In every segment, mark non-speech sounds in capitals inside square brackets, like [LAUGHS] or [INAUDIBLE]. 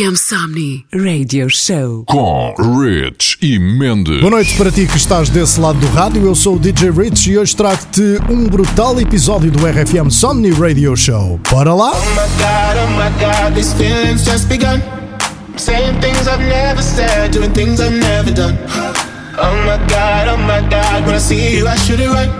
RFM Somni Radio Show com Rich e Mendes. Boa noite para ti que estás desse lado do rádio. Eu sou o DJ Rich e hoje trago-te um brutal episódio do RFM Somni Radio Show. Bora lá? Oh my god, oh my god, these feelings just begun. saying things I've never said, doing things I've never done. Oh my god, oh my god, when I see you, I should it right.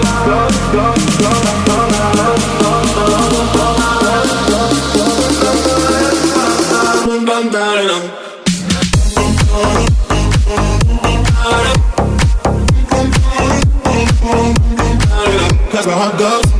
I go.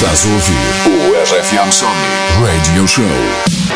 Estás a ouvir o RFM Radio Show.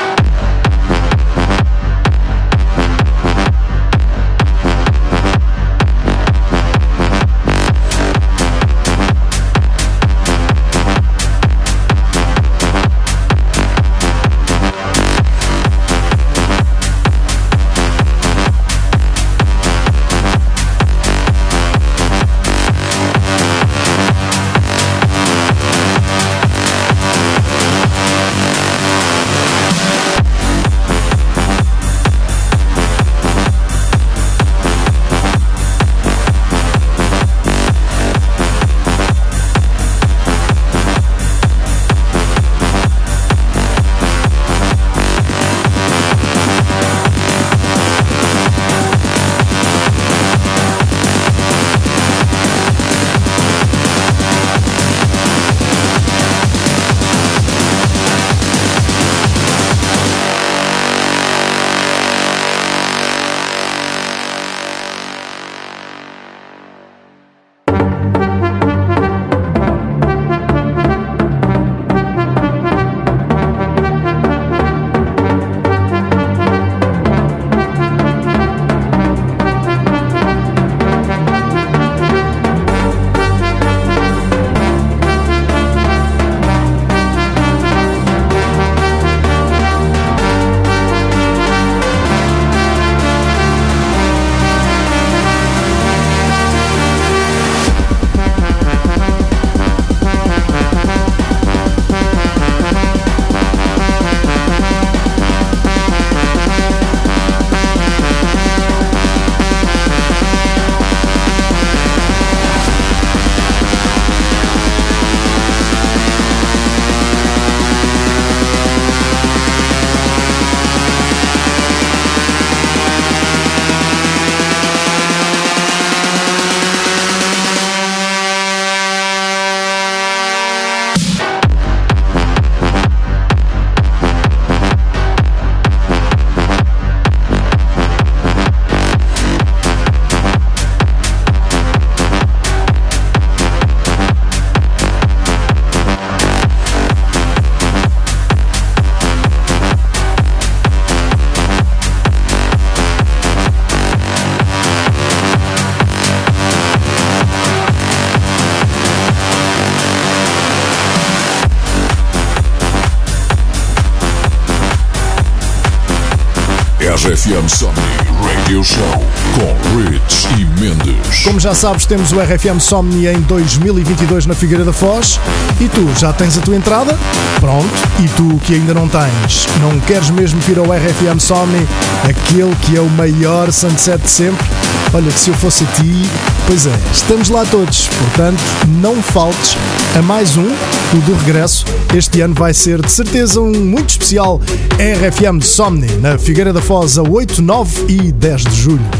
Somni Radio Show com Rich e Mendes. Como já sabes, temos o RFM Somni em 2022 na Figueira da Foz. E tu, já tens a tua entrada? Pronto. E tu que ainda não tens, não queres mesmo vir ao RFM Somni, aquele que é o maior sunset de sempre? Olha, que se eu fosse a ti, pois é, estamos lá todos, portanto, não faltes a mais um, o do regresso. Este ano vai ser de certeza um muito especial RFM Somni, na Figueira da Foz, a 8, 9 e 10 de julho.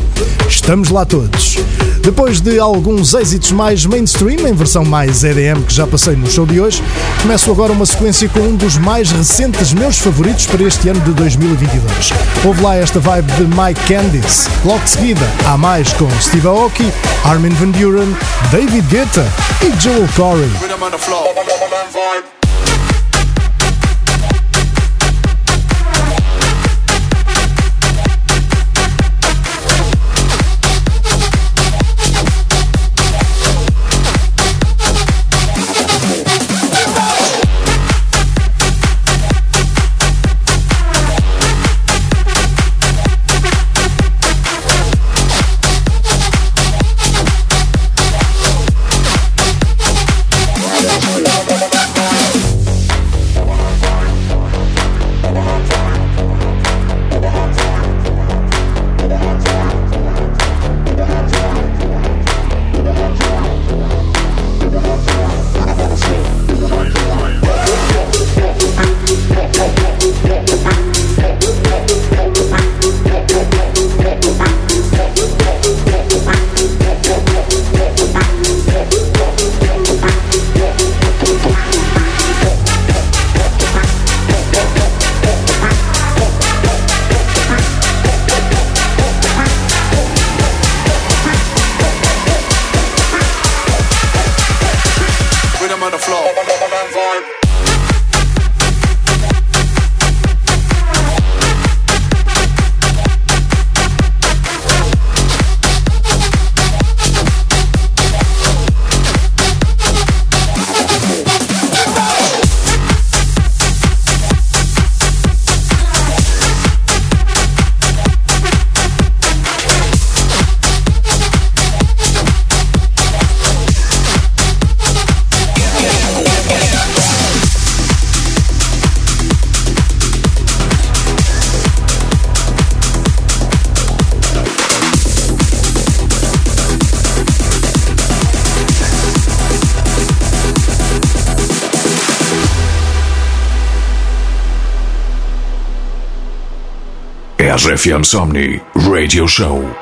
Estamos lá todos. Depois de alguns êxitos mais mainstream, em versão mais EDM que já passei no show de hoje, começo agora uma sequência com um dos mais recentes meus favoritos para este ano de 2022. Houve lá esta vibe de Mike Candice. Logo de seguida, há mais com Steve Aoki, Armin Van Buren, David Guetta e Joel Corey. RFM Somni Radio Show.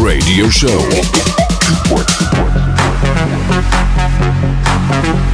Radio Show. [LAUGHS]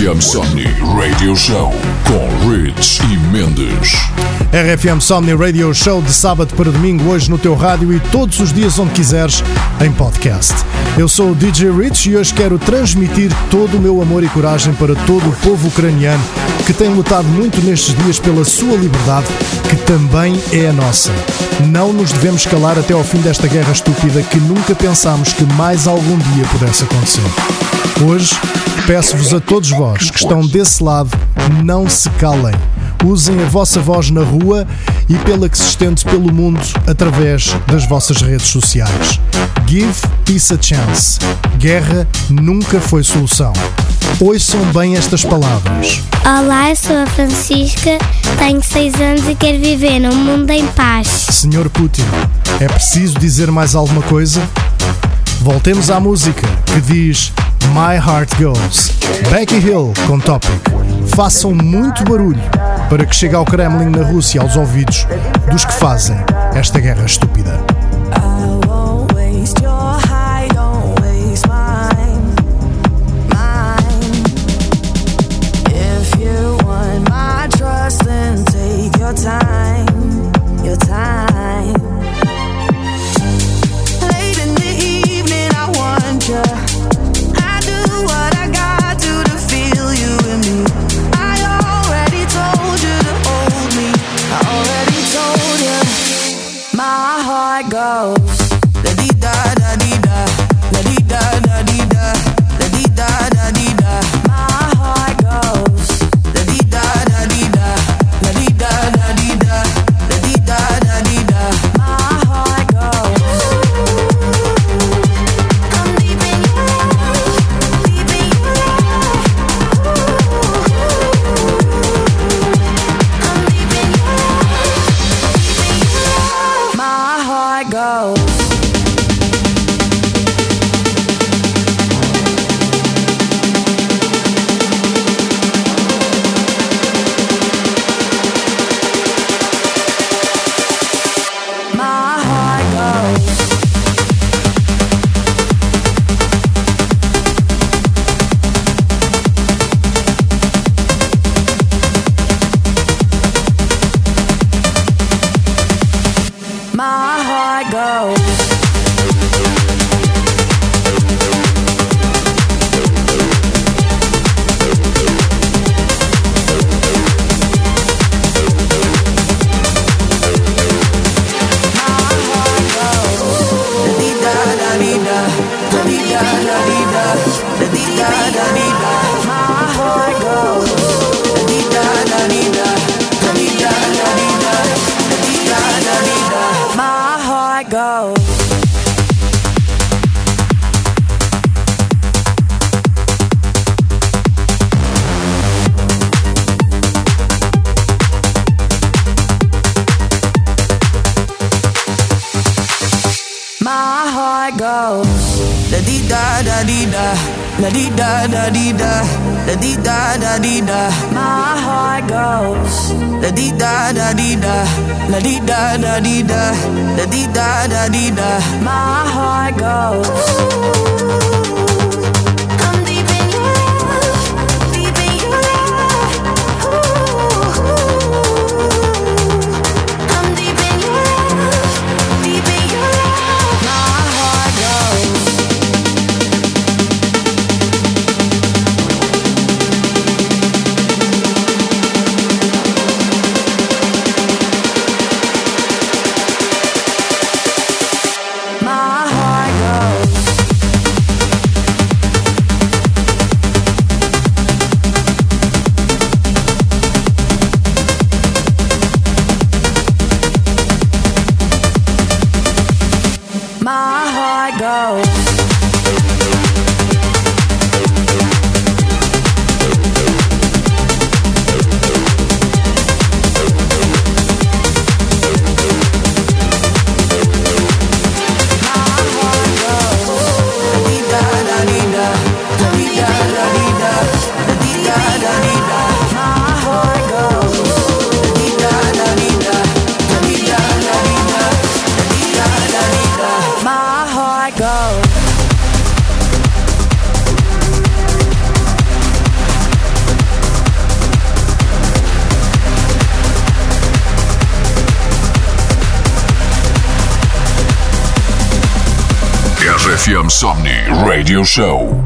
RFM Somni Radio Show com Rich e Mendes. RFM Somni Radio Show de sábado para domingo, hoje no teu rádio e todos os dias onde quiseres em podcast. Eu sou o DJ Rich e hoje quero transmitir todo o meu amor e coragem para todo o povo ucraniano que tem lutado muito nestes dias pela sua liberdade, também é a nossa. Não nos devemos calar até ao fim desta guerra estúpida que nunca pensámos que mais algum dia pudesse acontecer. Hoje, peço-vos a todos vós que estão desse lado, não se calem. Usem a vossa voz na rua e pela que se estende pelo mundo através das vossas redes sociais. Give peace a chance. Guerra nunca foi solução. Ouçam bem estas palavras. Olá, eu sou a Francisca, tenho 6 anos e quero viver num mundo em paz. Senhor Putin, é preciso dizer mais alguma coisa? Voltemos à música que diz My Heart Goes. Becky Hill com Topic. Façam muito barulho para que chegue ao Kremlin na Rússia aos ouvidos dos que fazem esta guerra estúpida. Radio Show.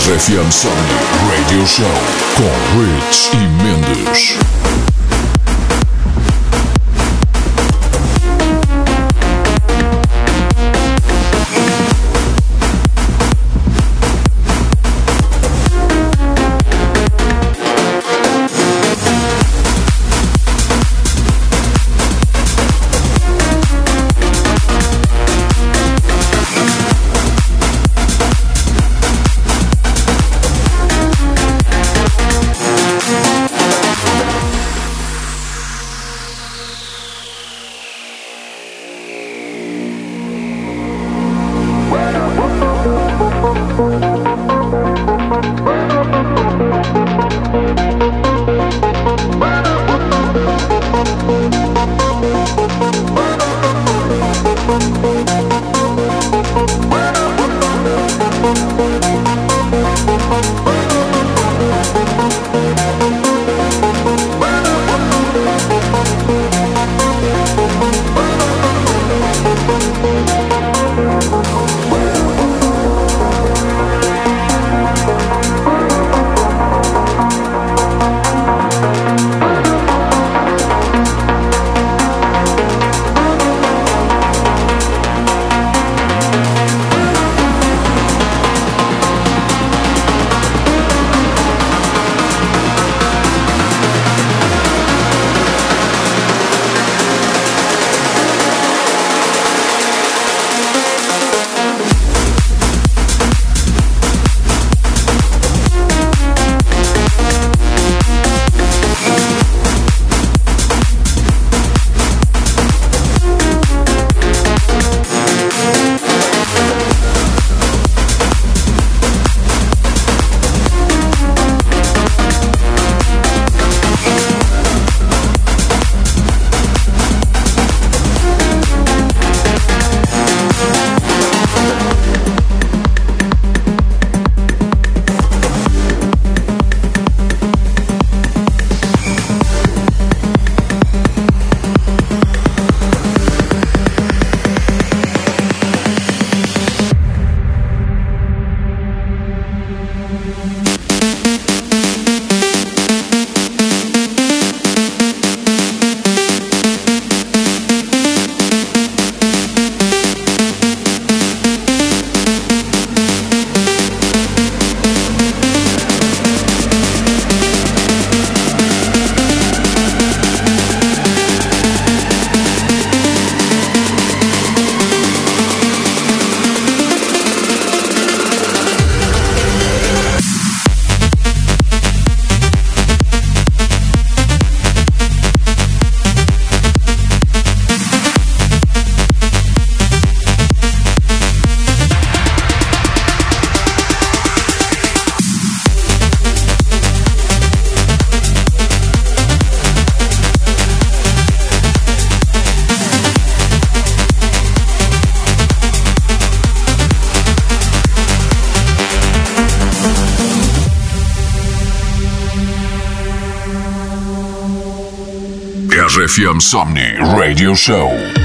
RFM Sony Radio Show com Rich e Mendes. RFM Somni Radio Show.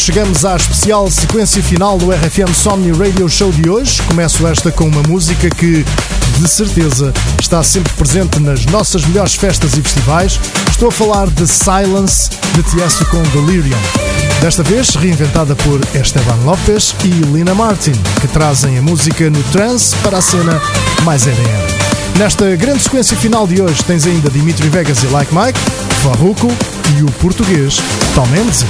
Chegamos à especial sequência final do RFM Somni Radio Show de hoje. Começo esta com uma música que de certeza está sempre presente nas nossas melhores festas e festivais. Estou a falar de Silence de Tiesto com Delirium. Desta vez reinventada por Esteban Lopes e Lina Martin, que trazem a música no trance para a cena mais EDM. Nesta grande sequência final de hoje tens ainda Dimitri Vegas e Like Mike, Farruko e o português Tom Mendes.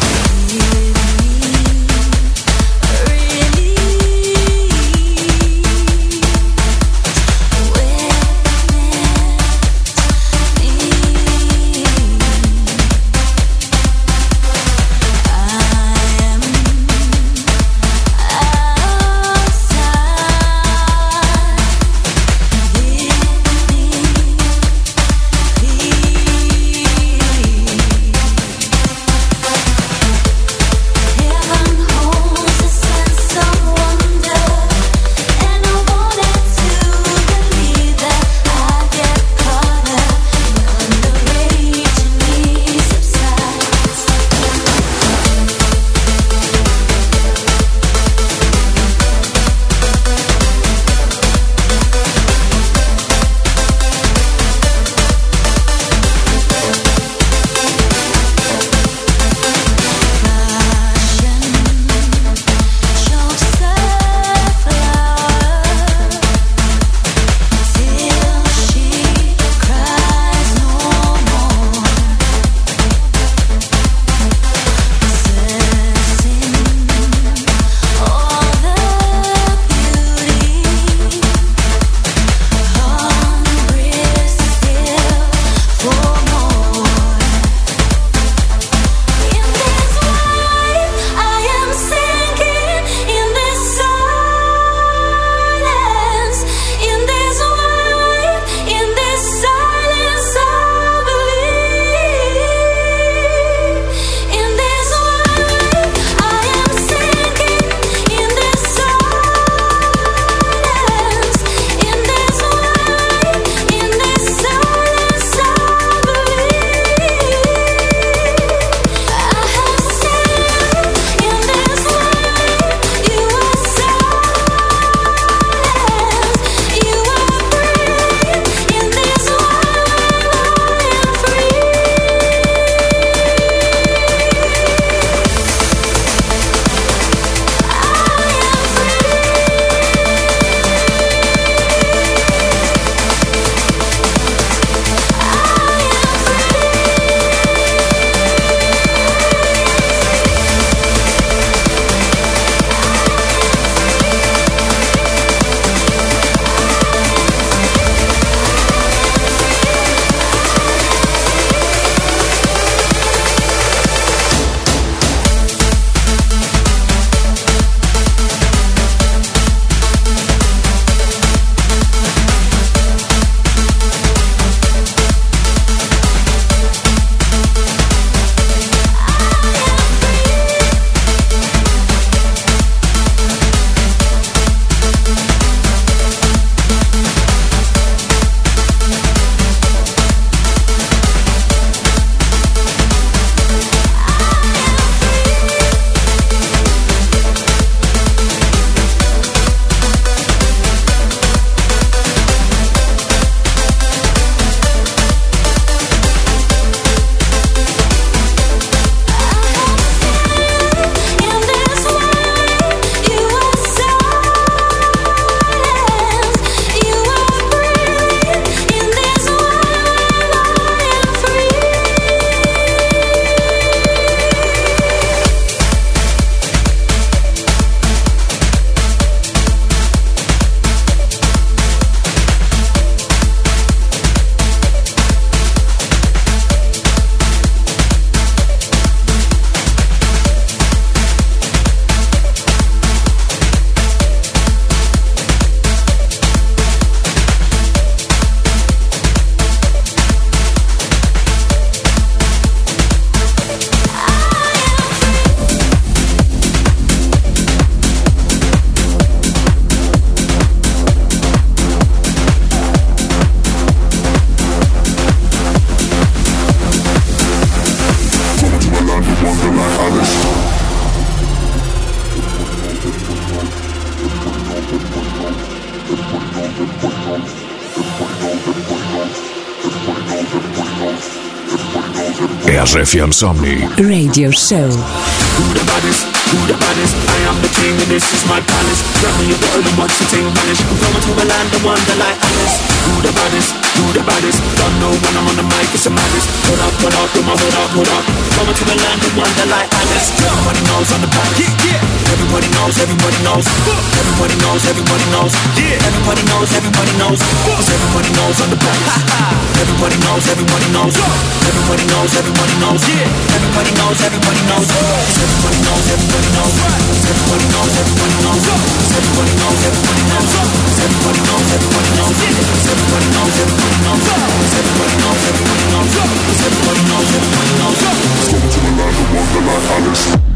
RFM Somni. Radio Show. Who the baddest? Who the baddest? I am the king and this is my palace. Grab me a bottle and watch the ting vanish. I'm going to a land of wonder like Alice. Who the baddest? Who the baddest? Don't know when I'm on the mic, it's a madness. Hold up, hold up, put my hood up, hold up. Going to a land of wonder like Alice. Everybody knows on the back. Yeah, yeah. Everybody knows, everybody knows. Everybody knows, everybody knows. Yeah. Everybody knows, everybody knows. Cause everybody knows on the back. Everybody knows, everybody knows. Everybody knows, everybody knows. Yeah. Everybody knows, everybody knows. Everybody knows, everybody knows. Everybody knows, everybody knows. Everybody knows, everybody knows. Everybody knows, everybody knows. Cause everybody knows, everybody knows. Cause everybody knows, everybody knows. Cause everybody knows, everybody knows. Welcome to the land of wonderland, Alice.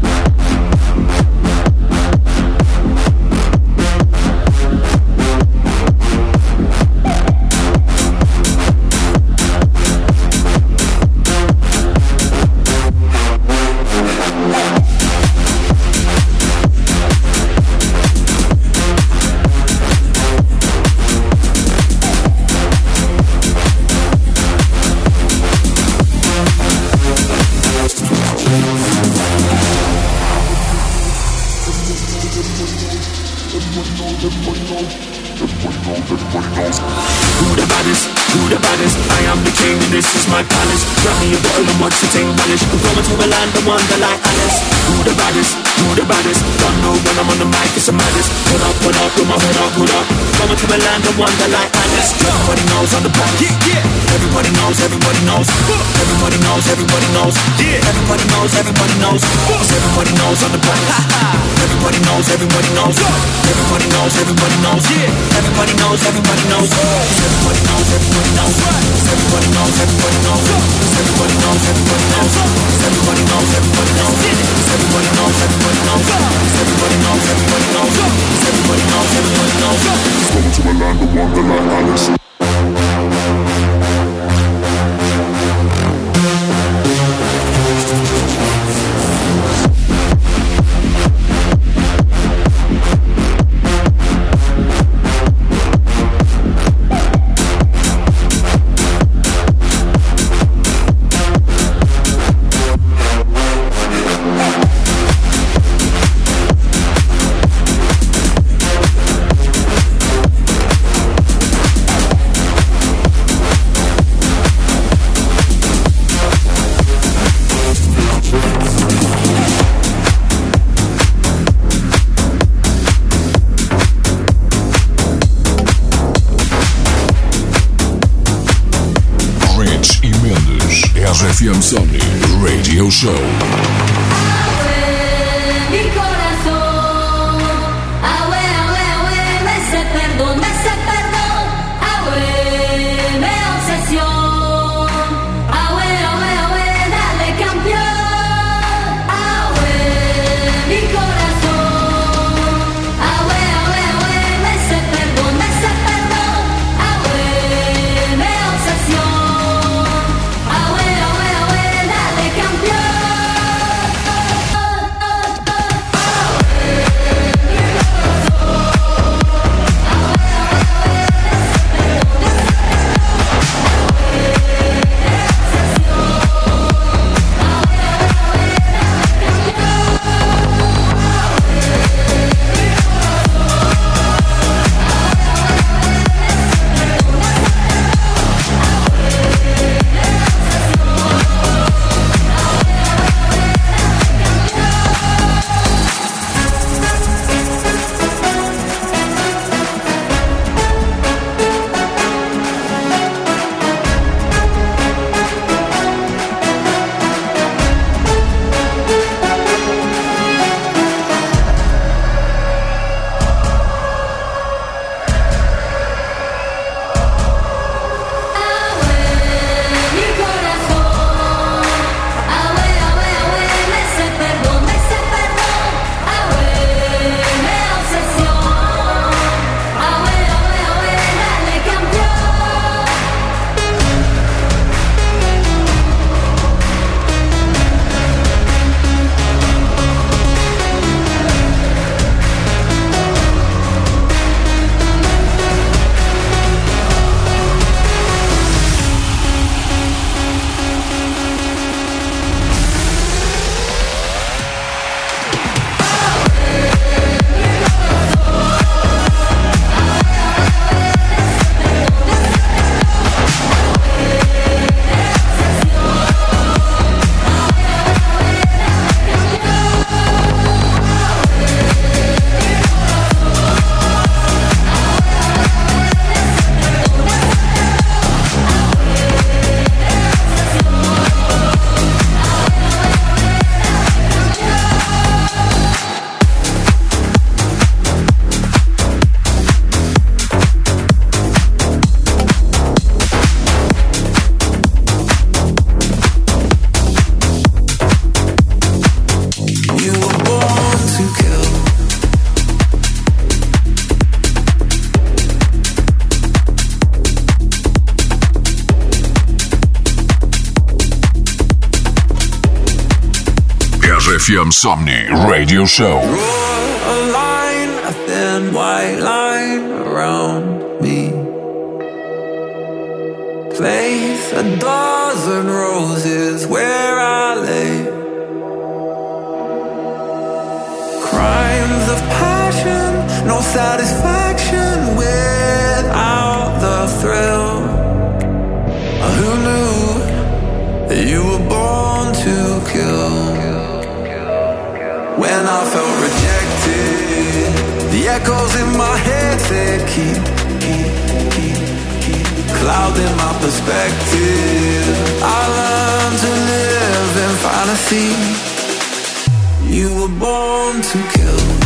the one that I honest. Who the baddest? Who the baddest? Don't know when I'm on the mic, it's a madness. Put up, put up, put my hood up, hood up. Going to a land of wonder like Alice. Everybody knows on the back. Yeah, yeah. Everybody knows, everybody knows. Everybody knows, everybody knows. Yeah. Everybody knows, everybody knows. Cause everybody knows on the back. Everybody knows, everybody knows. Everybody knows, everybody knows. Yeah. Everybody knows, everybody knows. Everybody knows, everybody knows. Everybody knows, everybody knows. Everybody knows, everybody knows. Everybody knows, everybody knows. Welcome to a land of wonderland, Alice. RFM Somni Radio Show. A line, a thin white line around me. Place a dozen roses where I lay. Crimes of passion, no satisfaction without the thrill. Who knew that you were born to kill? When I felt rejected, the echoes in my head said, Keep, keep, keep, keep clouding my perspective. I learned to live in fantasy. You were born to kill.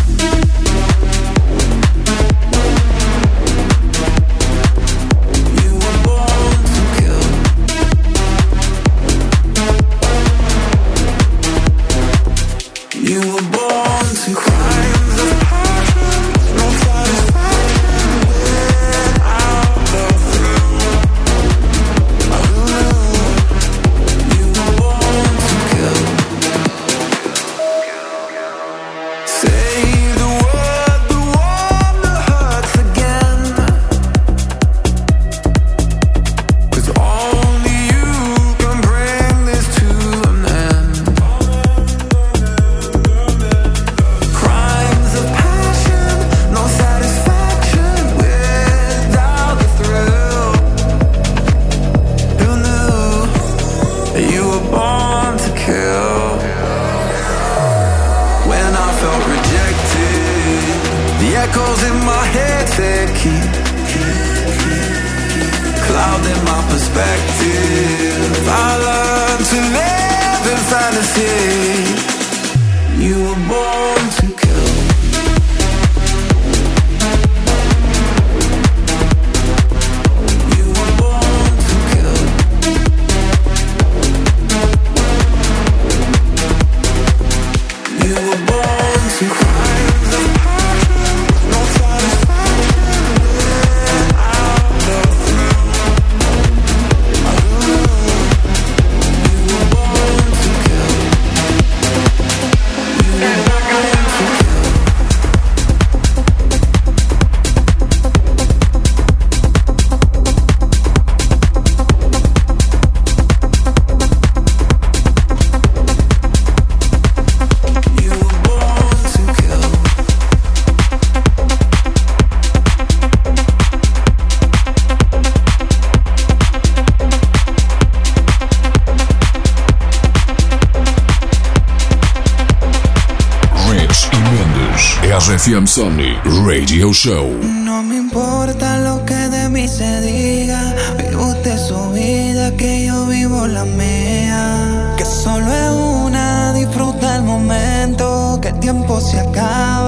Mendes. RFM Somni Radio Show. No me importa lo que de mí se diga. Vive usted su vida, que yo vivo la mía. Que solo es una, disfruta el momento. Que el tiempo se acaba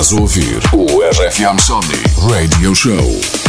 Estás a ouvir o RFM Somni Radio Show.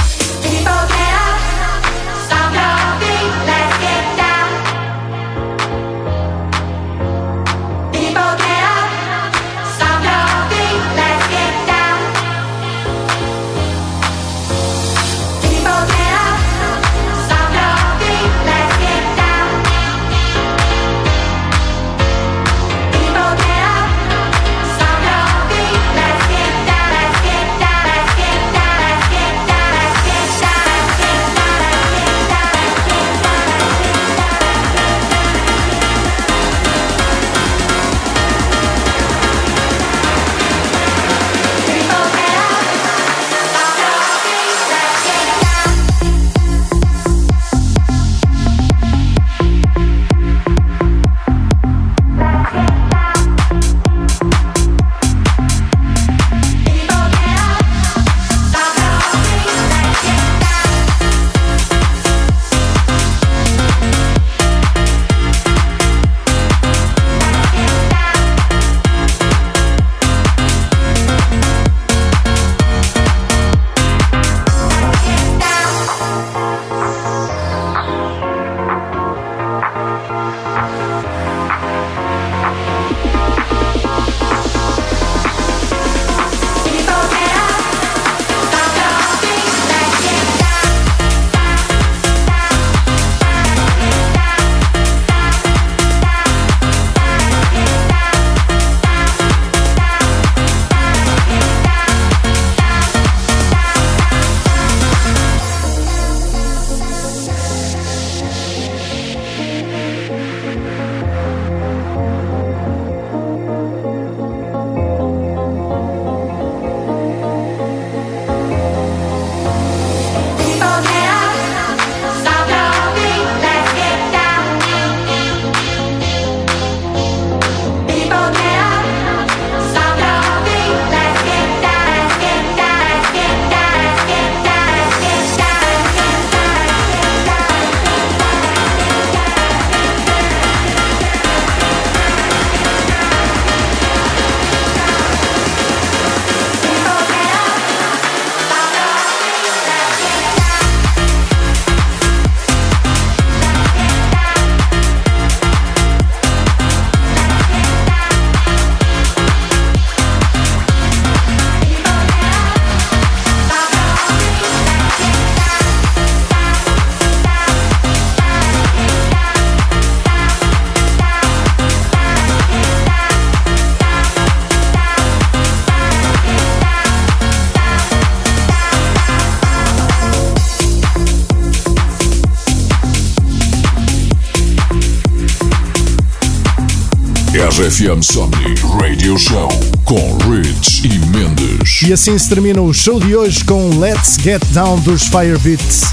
RFM Somni Radio Show com Rich e Mendes. E assim se termina o show de hoje com Let's Get Down dos Firebeats.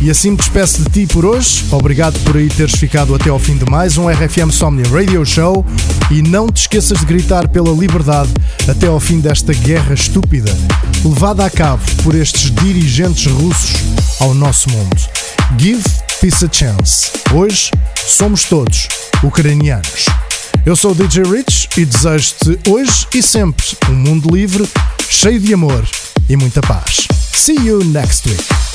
E assim despeço de ti por hoje. Obrigado por aí teres ficado até ao fim de mais um RFM Somni Radio Show. E não te esqueças de gritar pela liberdade até ao fim desta guerra estúpida, levada a cabo por estes dirigentes russos ao nosso mundo. Give peace a chance. Hoje somos todos ucranianos. Eu sou o DJ Rich e desejo-te hoje e sempre um mundo livre, cheio de amor e muita paz. See you next week.